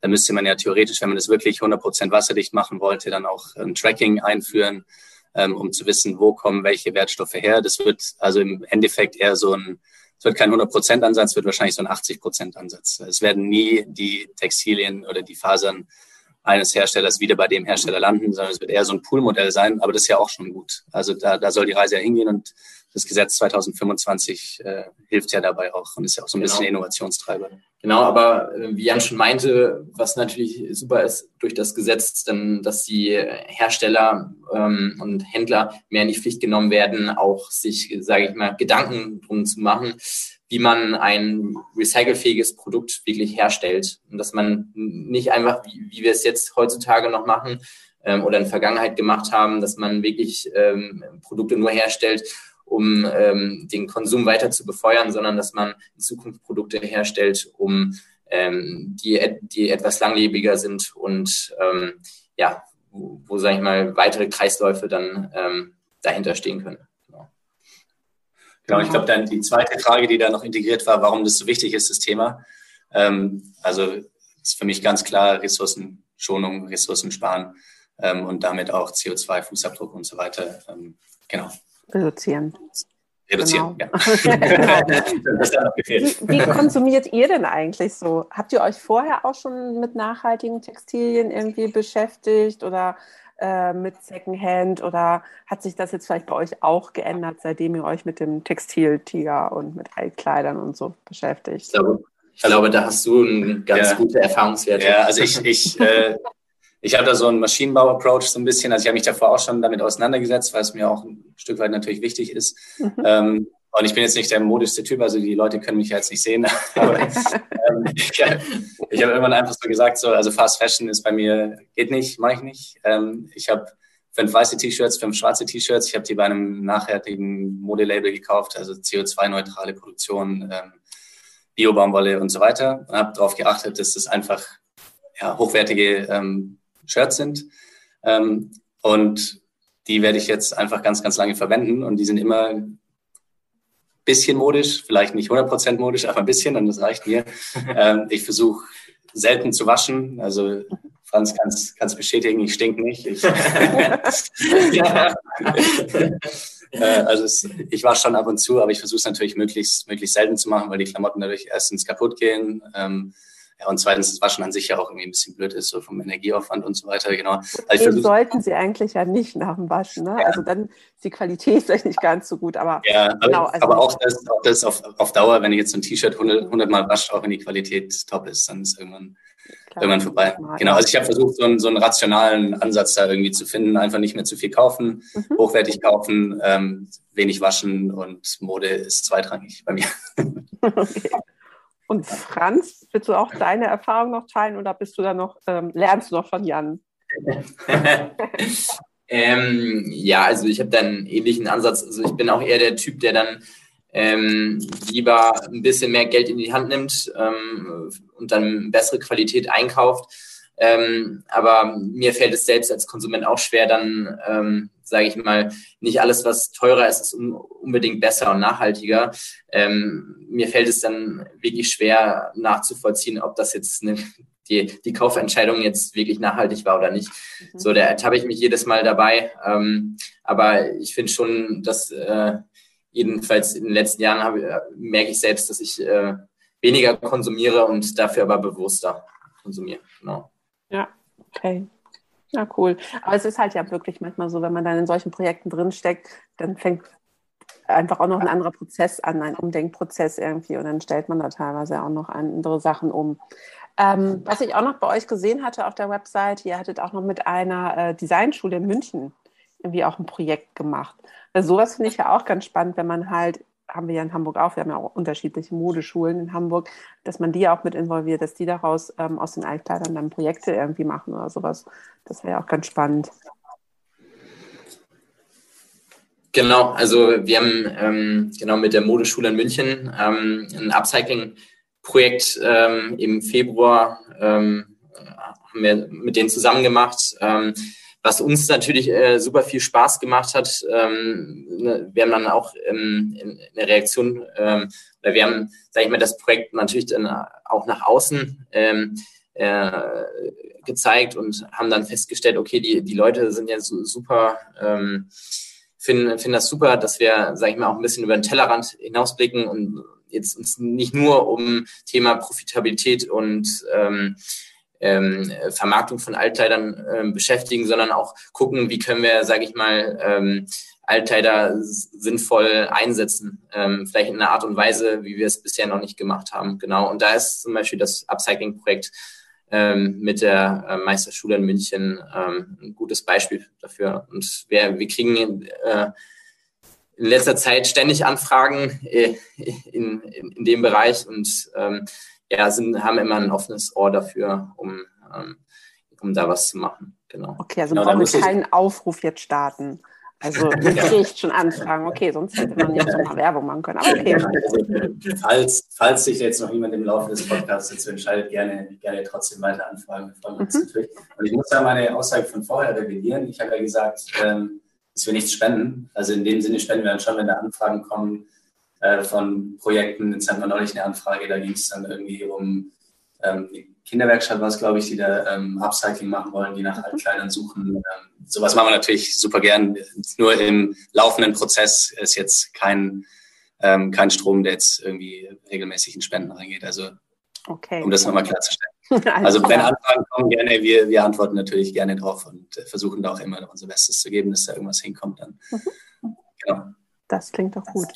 Da müsste man ja theoretisch, wenn man das wirklich 100% wasserdicht machen wollte, dann auch ein Tracking einführen, ähm, um zu wissen, wo kommen welche Wertstoffe her. Das wird also im Endeffekt eher so ein, es wird kein 100% Ansatz, wird wahrscheinlich so ein 80% Ansatz. Es werden nie die Textilien oder die Fasern eines Herstellers wieder bei dem Hersteller landen, sondern es wird eher so ein Poolmodell sein, aber das ist ja auch schon gut. Also da, da soll die Reise ja hingehen und das Gesetz 2025 äh, hilft ja dabei auch und ist ja auch so ein genau. bisschen Innovationstreiber. Genau, aber äh, wie Jan schon meinte, was natürlich super ist durch das Gesetz, dann, dass die Hersteller ähm, und Händler mehr in die Pflicht genommen werden, auch sich, sage ich mal, Gedanken drum zu machen, wie man ein recycelfähiges Produkt wirklich herstellt und dass man nicht einfach, wie, wie wir es jetzt heutzutage noch machen ähm, oder in der Vergangenheit gemacht haben, dass man wirklich ähm, Produkte nur herstellt, um ähm, den Konsum weiter zu befeuern, sondern dass man in Zukunft Produkte herstellt, um ähm, die, die etwas langlebiger sind und ähm, ja, wo, wo sage ich mal, weitere Kreisläufe dann ähm, dahinter stehen können. Genau, genau ich glaube, dann die zweite Frage, die da noch integriert war, warum das so wichtig ist, das Thema. Ähm, also ist für mich ganz klar Ressourcenschonung, Ressourcen sparen ähm, und damit auch CO2-Fußabdruck und so weiter. Ähm, genau. Reduzieren. Reduzieren, genau. ja. (laughs) (laughs) wie, wie konsumiert ihr denn eigentlich so? Habt ihr euch vorher auch schon mit nachhaltigen Textilien irgendwie beschäftigt oder äh, mit Secondhand oder hat sich das jetzt vielleicht bei euch auch geändert, seitdem ihr euch mit dem Textiltiger und mit Altkleidern und so beschäftigt? Ich glaube, ich glaube da hast du einen ganz ja. gute Erfahrungswert. Ja, also ich, ich äh, ich habe da so einen Maschinenbau-Approach so ein bisschen. Also ich habe mich davor auch schon damit auseinandergesetzt, weil es mir auch ein Stück weit natürlich wichtig ist. Mhm. Ähm, und ich bin jetzt nicht der modischste Typ, also die Leute können mich ja jetzt nicht sehen. (laughs) Aber ähm, ich, habe irgendwann einfach so gesagt, so, also Fast Fashion ist bei mir, geht nicht, mache ich nicht. Ähm, ich habe fünf weiße T-Shirts, fünf schwarze T-Shirts. Ich habe die bei einem nachhaltigen Modelabel gekauft, also CO2-neutrale Produktion, ähm, Bio-Baumwolle und so weiter. Und habe darauf geachtet, dass das einfach ja, hochwertige ähm, Shirts sind. Ähm, und die werde ich jetzt einfach ganz, ganz lange verwenden und die sind immer ein bisschen modisch, vielleicht nicht 100% modisch, aber ein bisschen und das reicht mir. (laughs) ähm, ich versuche selten zu waschen, also Franz kann es bestätigen, ich stink nicht. Ich, (laughs) ja. äh, also es, ich wasche schon ab und zu, aber ich versuche es natürlich möglichst, möglichst selten zu machen, weil die Klamotten dadurch erstens kaputt gehen. Ähm, ja, und zweitens, das Waschen an sich ja auch irgendwie ein bisschen blöd ist, so vom Energieaufwand und so weiter, genau. Also versuch, sollten sie eigentlich ja nicht nach dem Waschen, ne? Ja. Also dann ist die Qualität vielleicht nicht ganz so gut, aber. Ja, aber, genau, also aber auch das, auch das auf, auf Dauer, wenn ich jetzt so ein T-Shirt 100, 100 Mal wasche, auch wenn die Qualität top ist, dann ist irgendwann, Klar, irgendwann vorbei. Genau, also ich habe versucht, so einen, so einen rationalen Ansatz da irgendwie zu finden, einfach nicht mehr zu viel kaufen, mhm. hochwertig kaufen, ähm, wenig waschen und Mode ist zweitrangig bei mir. (laughs) Okay. Und Franz, willst du auch deine Erfahrung noch teilen oder bist du da noch, ähm, lernst du noch von Jan? (laughs) ähm, ja, also ich habe da einen ähnlichen Ansatz. Also ich bin auch eher der Typ, der dann ähm, lieber ein bisschen mehr Geld in die Hand nimmt ähm, und dann bessere Qualität einkauft. Ähm, aber mir fällt es selbst als Konsument auch schwer, dann ähm, sage ich mal, nicht alles, was teurer ist, ist unbedingt besser und nachhaltiger. Ähm, mir fällt es dann wirklich schwer nachzuvollziehen, ob das jetzt eine, die, die Kaufentscheidung jetzt wirklich nachhaltig war oder nicht. Mhm. So, da ertappe ich mich jedes Mal dabei. Ähm, aber ich finde schon, dass äh, jedenfalls in den letzten Jahren habe, äh, merke ich selbst, dass ich äh, weniger konsumiere und dafür aber bewusster konsumiere. Genau. Ja, okay. Ja, cool. Aber es ist halt ja wirklich manchmal so, wenn man dann in solchen Projekten drinsteckt, dann fängt einfach auch noch ein anderer Prozess an, ein Umdenkprozess irgendwie und dann stellt man da teilweise auch noch andere Sachen um. Ähm, was ich auch noch bei euch gesehen hatte auf der Website, ihr hattet auch noch mit einer äh, Designschule in München irgendwie auch ein Projekt gemacht. Also sowas finde ich ja auch ganz spannend, wenn man halt haben wir ja in Hamburg auch, wir haben ja auch unterschiedliche Modeschulen in Hamburg, dass man die auch mit involviert, dass die daraus ähm, aus den Altkleidern dann Projekte irgendwie machen oder sowas. Das wäre ja auch ganz spannend. Genau, also wir haben ähm, genau mit der Modeschule in München ähm, ein Upcycling-Projekt ähm, im Februar ähm, haben wir mit denen zusammen gemacht. Was uns natürlich äh, super viel Spaß gemacht hat, ähm, ne, wir haben dann auch ähm, in, in der Reaktion, ähm, oder wir haben, sage ich mal, das Projekt natürlich dann auch nach außen ähm, äh, gezeigt und haben dann festgestellt, okay, die, die Leute sind ja so, super, ähm, finden, finden das super, dass wir, sage ich mal, auch ein bisschen über den Tellerrand hinausblicken und jetzt uns nicht nur um Thema Profitabilität und ähm, ähm, Vermarktung von Altkleidern ähm, beschäftigen, sondern auch gucken, wie können wir, sage ich mal, ähm, Altkleider sinnvoll einsetzen, ähm, vielleicht in einer Art und Weise, wie wir es bisher noch nicht gemacht haben. Genau. Und da ist zum Beispiel das Upcycling-Projekt ähm, mit der äh, Meisterschule in München ähm, ein gutes Beispiel dafür. Und wir, wir kriegen äh, in letzter Zeit ständig Anfragen äh, in, in, in dem Bereich und ähm, ja, sind, haben immer ein offenes Ohr dafür, um, ähm, um da was zu machen. Genau. Okay, also genau, brauchen wir keinen Aufruf jetzt starten. Also (laughs) ich kriege schon Anfragen. Okay, sonst hätte man jetzt noch mal Werbung machen können. Aber okay. falls, falls sich jetzt noch jemand im Laufe des Podcasts dazu entscheidet, gerne, gerne trotzdem weiter anfragen. Mhm. Und ich muss ja meine Aussage von vorher revidieren. Ich habe ja gesagt, ähm, dass wir nichts spenden. Also in dem Sinne spenden wir dann schon, wenn da Anfragen kommen, äh, von Projekten. Jetzt hatten wir neulich eine Anfrage, da ging es dann irgendwie um ähm, die Kinderwerkstatt, was glaube ich, die da ähm, Upcycling machen wollen, die nach Altkleidern suchen. Ähm, sowas machen wir natürlich super gern. Nur im laufenden Prozess ist jetzt kein, ähm, kein Strom, der jetzt irgendwie regelmäßig in Spenden reingeht. Also okay. um das nochmal klarzustellen. (laughs) Also wenn Anfragen kommen, gerne, wir, wir antworten natürlich gerne drauf und äh, versuchen da auch immer unser Bestes zu geben, dass da irgendwas hinkommt dann. Mhm. Genau. Das klingt doch gut.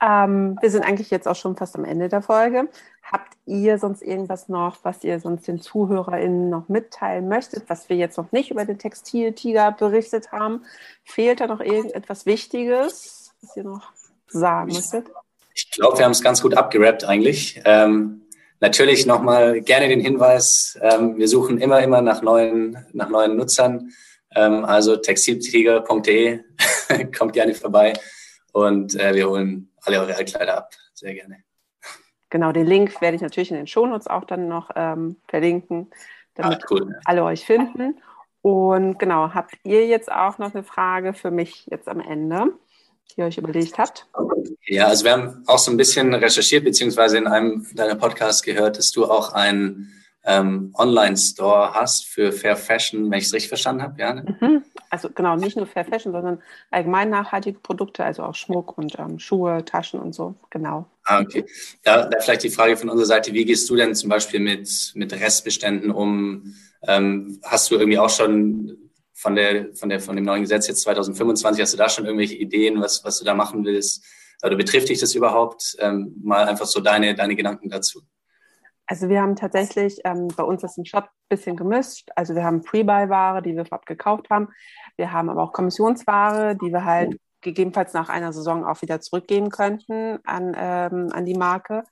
Ähm, wir sind eigentlich jetzt auch schon fast am Ende der Folge. Habt ihr sonst irgendwas noch, was ihr sonst den ZuhörerInnen noch mitteilen möchtet, was wir jetzt noch nicht über den Textiltiger berichtet haben? Fehlt da noch irgendetwas Wichtiges, was ihr noch sagen möchtet? Ich glaube, wir haben es ganz gut abgerappt eigentlich. Ähm, natürlich nochmal gerne den Hinweis, ähm, wir suchen immer, immer nach neuen, nach neuen Nutzern. Ähm, also textiltiger.de, (laughs) kommt gerne vorbei und äh, wir holen alle eure Altkleider ab. Sehr gerne. Genau, den Link werde ich natürlich in den Shownotes auch dann noch ähm, verlinken, damit ah, cool. alle euch finden. Und genau, habt ihr jetzt auch noch eine Frage für mich jetzt am Ende, die ihr euch überlegt habt? Ja, also wir haben auch so ein bisschen recherchiert, beziehungsweise in einem deiner Podcasts gehört, dass du auch ein ähm, Online-Store hast für Fair Fashion, wenn ich es richtig verstanden habe, ja? Ne? Mhm. Also genau, nicht nur Fair Fashion, sondern allgemein nachhaltige Produkte, also auch Schmuck und ähm, Schuhe, Taschen und so, genau. Ah, okay. Da, da, vielleicht die Frage von unserer Seite, wie gehst du denn zum Beispiel mit, mit Restbeständen um? Ähm, hast du irgendwie auch schon von, der, von, der, von dem neuen Gesetz jetzt 2025, hast du da schon irgendwelche Ideen, was, was du da machen willst? Oder betrifft dich das überhaupt? Ähm, mal einfach so deine, deine Gedanken dazu. Also wir haben tatsächlich, ähm, bei uns ist ein Shop ein bisschen gemischt. Also wir haben Pre-Buy-Ware, die wir vorab gekauft haben. Wir haben aber auch Kommissionsware, die wir halt gegebenenfalls nach einer Saison auch wieder zurückgeben könnten an, ähm, an die Marke.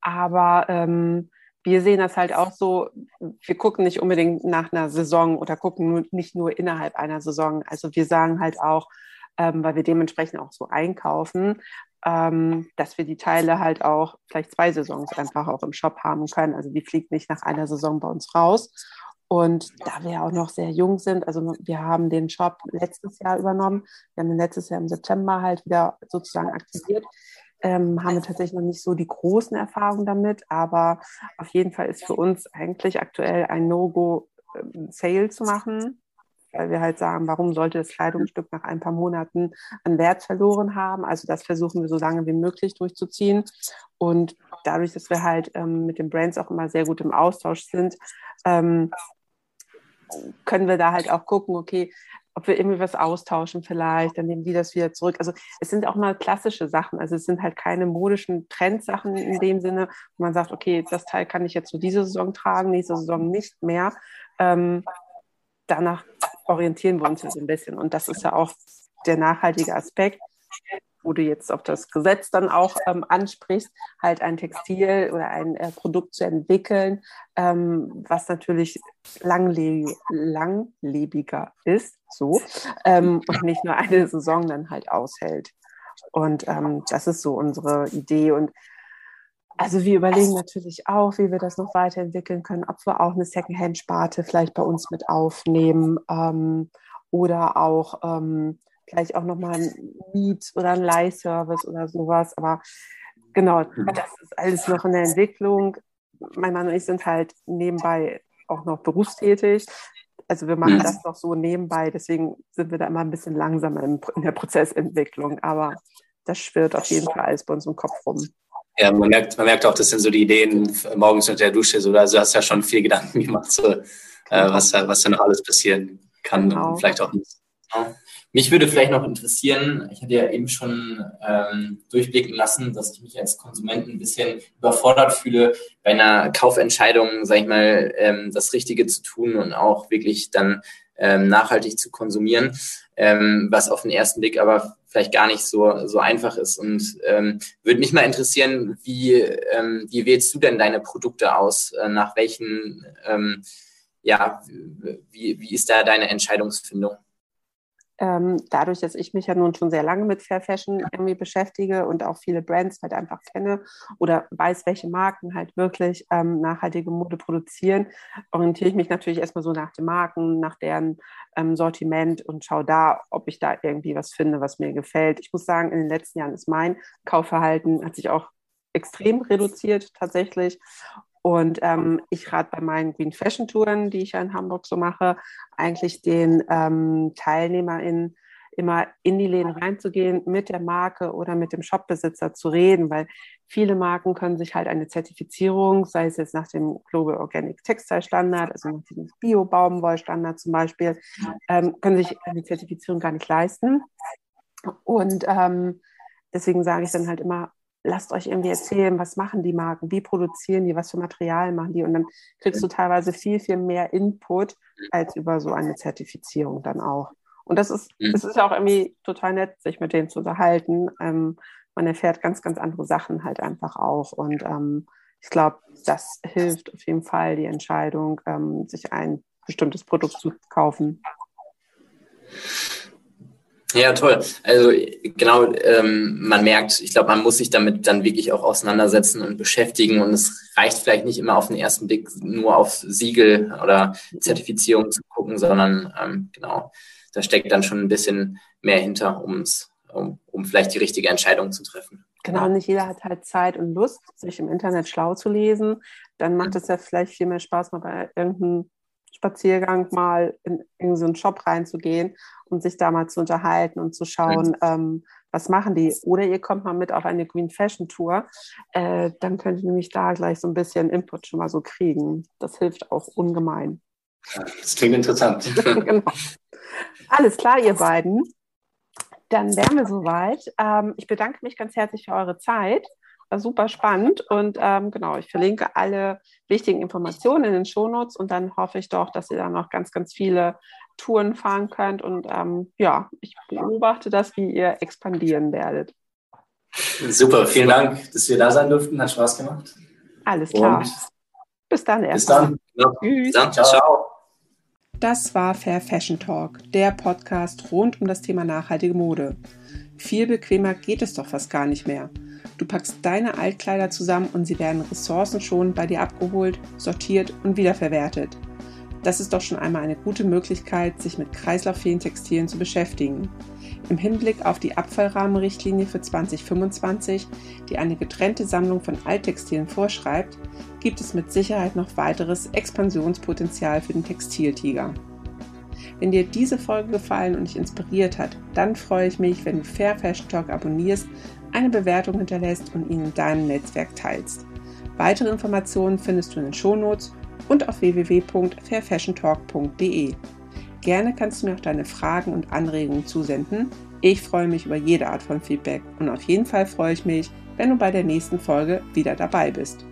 Aber ähm, wir sehen das halt auch so, wir gucken nicht unbedingt nach einer Saison oder gucken nicht nur innerhalb einer Saison. Also wir sagen halt auch, ähm, weil wir dementsprechend auch so einkaufen, ähm, dass wir die Teile halt auch vielleicht zwei Saisons einfach auch im Shop haben können. Also die fliegt nicht nach einer Saison bei uns raus. Und da wir auch noch sehr jung sind, also wir haben den Shop letztes Jahr übernommen, wir haben ihn letztes Jahr im September halt wieder sozusagen aktiviert. ähm, haben wir tatsächlich noch nicht so die großen Erfahrungen damit, aber auf jeden Fall ist für uns eigentlich aktuell ein No-Go, ähm, Sale zu machen, weil wir halt sagen, warum sollte das Kleidungsstück nach ein paar Monaten an Wert verloren haben? Also das versuchen wir so lange wie möglich durchzuziehen. Und dadurch, dass wir halt ähm, mit den Brands auch immer sehr gut im Austausch sind, ähm, können wir da halt auch gucken, okay, ob wir irgendwie was austauschen vielleicht, dann nehmen die das wieder zurück. Also es sind auch mal klassische Sachen. Also es sind halt keine modischen Trendsachen in dem Sinne, wo man sagt, okay, das Teil kann ich jetzt für diese Saison tragen, nächste Saison nicht mehr. Ähm, danach orientieren wir uns so ein bisschen. Und das ist ja auch der nachhaltige Aspekt wo du jetzt auf das Gesetz dann auch ähm, ansprichst, halt ein Textil oder ein äh, Produkt zu entwickeln, ähm, was natürlich langlebig, langlebiger ist, so, ähm, und nicht nur eine Saison dann halt aushält. Und ähm, das ist so unsere Idee. Und also wir überlegen natürlich auch, wie wir das noch weiterentwickeln können, ob wir auch eine Secondhand-Sparte vielleicht bei uns mit aufnehmen ähm, oder auch ähm, vielleicht auch nochmal ein Miet- oder ein Leihservice oder sowas. Aber genau, mhm. das ist alles noch in der Entwicklung. Mein Mann und ich sind halt nebenbei auch noch berufstätig. Also wir machen mhm. das noch so nebenbei, deswegen sind wir da immer ein bisschen langsamer in, der Prozessentwicklung. Aber das schwirrt auf jeden Fall alles bei uns im Kopf rum. Ja, man merkt, man merkt auch, das sind so die Ideen morgens unter der Dusche. So, also du hast ja schon viel Gedanken gemacht, so, äh, genau. was, was da noch alles passieren kann genau. und vielleicht auch nicht. Mich würde vielleicht noch interessieren, ich hatte ja eben schon ähm, durchblicken lassen, dass ich mich als Konsument ein bisschen überfordert fühle, bei einer Kaufentscheidung, sage ich mal, ähm, das Richtige zu tun und auch wirklich dann ähm, nachhaltig zu konsumieren, ähm, was auf den ersten Blick aber vielleicht gar nicht so, so einfach ist. Und ähm, würde mich mal interessieren, wie, ähm, wie wählst du denn deine Produkte aus? Äh, nach welchen, ähm, ja, wie, wie ist da deine Entscheidungsfindung? Ähm, dadurch, dass ich mich ja nun schon sehr lange mit Fair Fashion irgendwie beschäftige und auch viele Brands halt einfach kenne oder weiß, welche Marken halt wirklich ähm, nachhaltige Mode produzieren, orientiere ich mich natürlich erstmal so nach den Marken, nach deren ähm, Sortiment und schaue da, ob ich da irgendwie was finde, was mir gefällt. Ich muss sagen, in den letzten Jahren ist mein Kaufverhalten hat sich auch extrem reduziert tatsächlich. Und ähm, ich rate bei meinen Green Fashion Touren, die ich ja in Hamburg so mache, eigentlich den ähm, TeilnehmerInnen immer in die Läden reinzugehen, mit der Marke oder mit dem Shopbesitzer zu reden, weil viele Marken können sich halt eine Zertifizierung, sei es jetzt nach dem Global Organic Textile Standard, also nach dem Bio-Baumwollstandard zum Beispiel, ähm, können sich eine Zertifizierung gar nicht leisten. Und ähm, deswegen sage ich dann halt immer, lasst euch irgendwie erzählen, was machen die Marken, wie produzieren die, was für Material machen die und dann kriegst du teilweise viel, viel mehr Input als über so eine Zertifizierung dann auch. Und das ist, mhm. das ist ja auch irgendwie total nett, sich mit denen zu unterhalten. Ähm, man erfährt ganz, ganz andere Sachen halt einfach auch und ähm, ich glaube, das hilft auf jeden Fall die Entscheidung, ähm, sich ein bestimmtes Produkt zu kaufen. Ja, toll. Also genau, ähm, man merkt, ich glaube, man muss sich damit dann wirklich auch auseinandersetzen und beschäftigen. Und es reicht vielleicht nicht immer auf den ersten Blick nur auf Siegel oder Zertifizierung zu gucken, sondern ähm, genau, da steckt dann schon ein bisschen mehr hinter, um's, um, um vielleicht die richtige Entscheidung zu treffen. Genau, nicht jeder hat halt Zeit und Lust, sich im Internet schlau zu lesen. Dann macht es ja vielleicht viel mehr Spaß, mal bei irgendeinem Spaziergang mal in, in so einen Shop reinzugehen und sich da mal zu unterhalten und zu schauen, ähm, was machen die. Oder ihr kommt mal mit auf eine Green Fashion Tour, äh, dann könnt ihr nämlich da gleich so ein bisschen Input schon mal so kriegen. Das hilft auch ungemein. Das klingt interessant. (laughs) (laughs) genau. Alles klar, ihr beiden. Dann wären wir soweit. Ähm, ich bedanke mich ganz herzlich für eure Zeit. War super spannend und ähm, genau, ich verlinke alle wichtigen Informationen in den Shownotes und dann hoffe ich doch, dass ihr da noch ganz, ganz viele Touren fahren könnt und ähm, ja, ich beobachte das, wie ihr expandieren werdet. Super, vielen Dank, dass wir da sein durften. Hat Spaß gemacht. Alles klar. Und bis dann erst. Bis dann. Ja. Tschüss. Dann, ciao. Das war Fair Fashion Talk, der Podcast rund um das Thema nachhaltige Mode. Viel bequemer geht es doch fast gar nicht mehr. Du packst deine Altkleider zusammen und sie werden ressourcenschonend bei dir abgeholt, sortiert und wiederverwertet. Das ist doch schon einmal eine gute Möglichkeit, sich mit kreislauffähigen Textilien zu beschäftigen. Im Hinblick auf die Abfallrahmenrichtlinie für 2025, die eine getrennte Sammlung von Alttextilien vorschreibt, gibt es mit Sicherheit noch weiteres Expansionspotenzial für den Textiltiger. Wenn dir diese Folge gefallen und dich inspiriert hat, dann freue ich mich, wenn du Fair Fashion Talk abonnierst, eine Bewertung hinterlässt und ihn in deinem Netzwerk teilst. Weitere Informationen findest du in den Shownotes und auf www.fairfashiontalk.de. Gerne kannst du mir auch deine Fragen und Anregungen zusenden. Ich freue mich über jede Art von Feedback und auf jeden Fall freue ich mich, wenn du bei der nächsten Folge wieder dabei bist.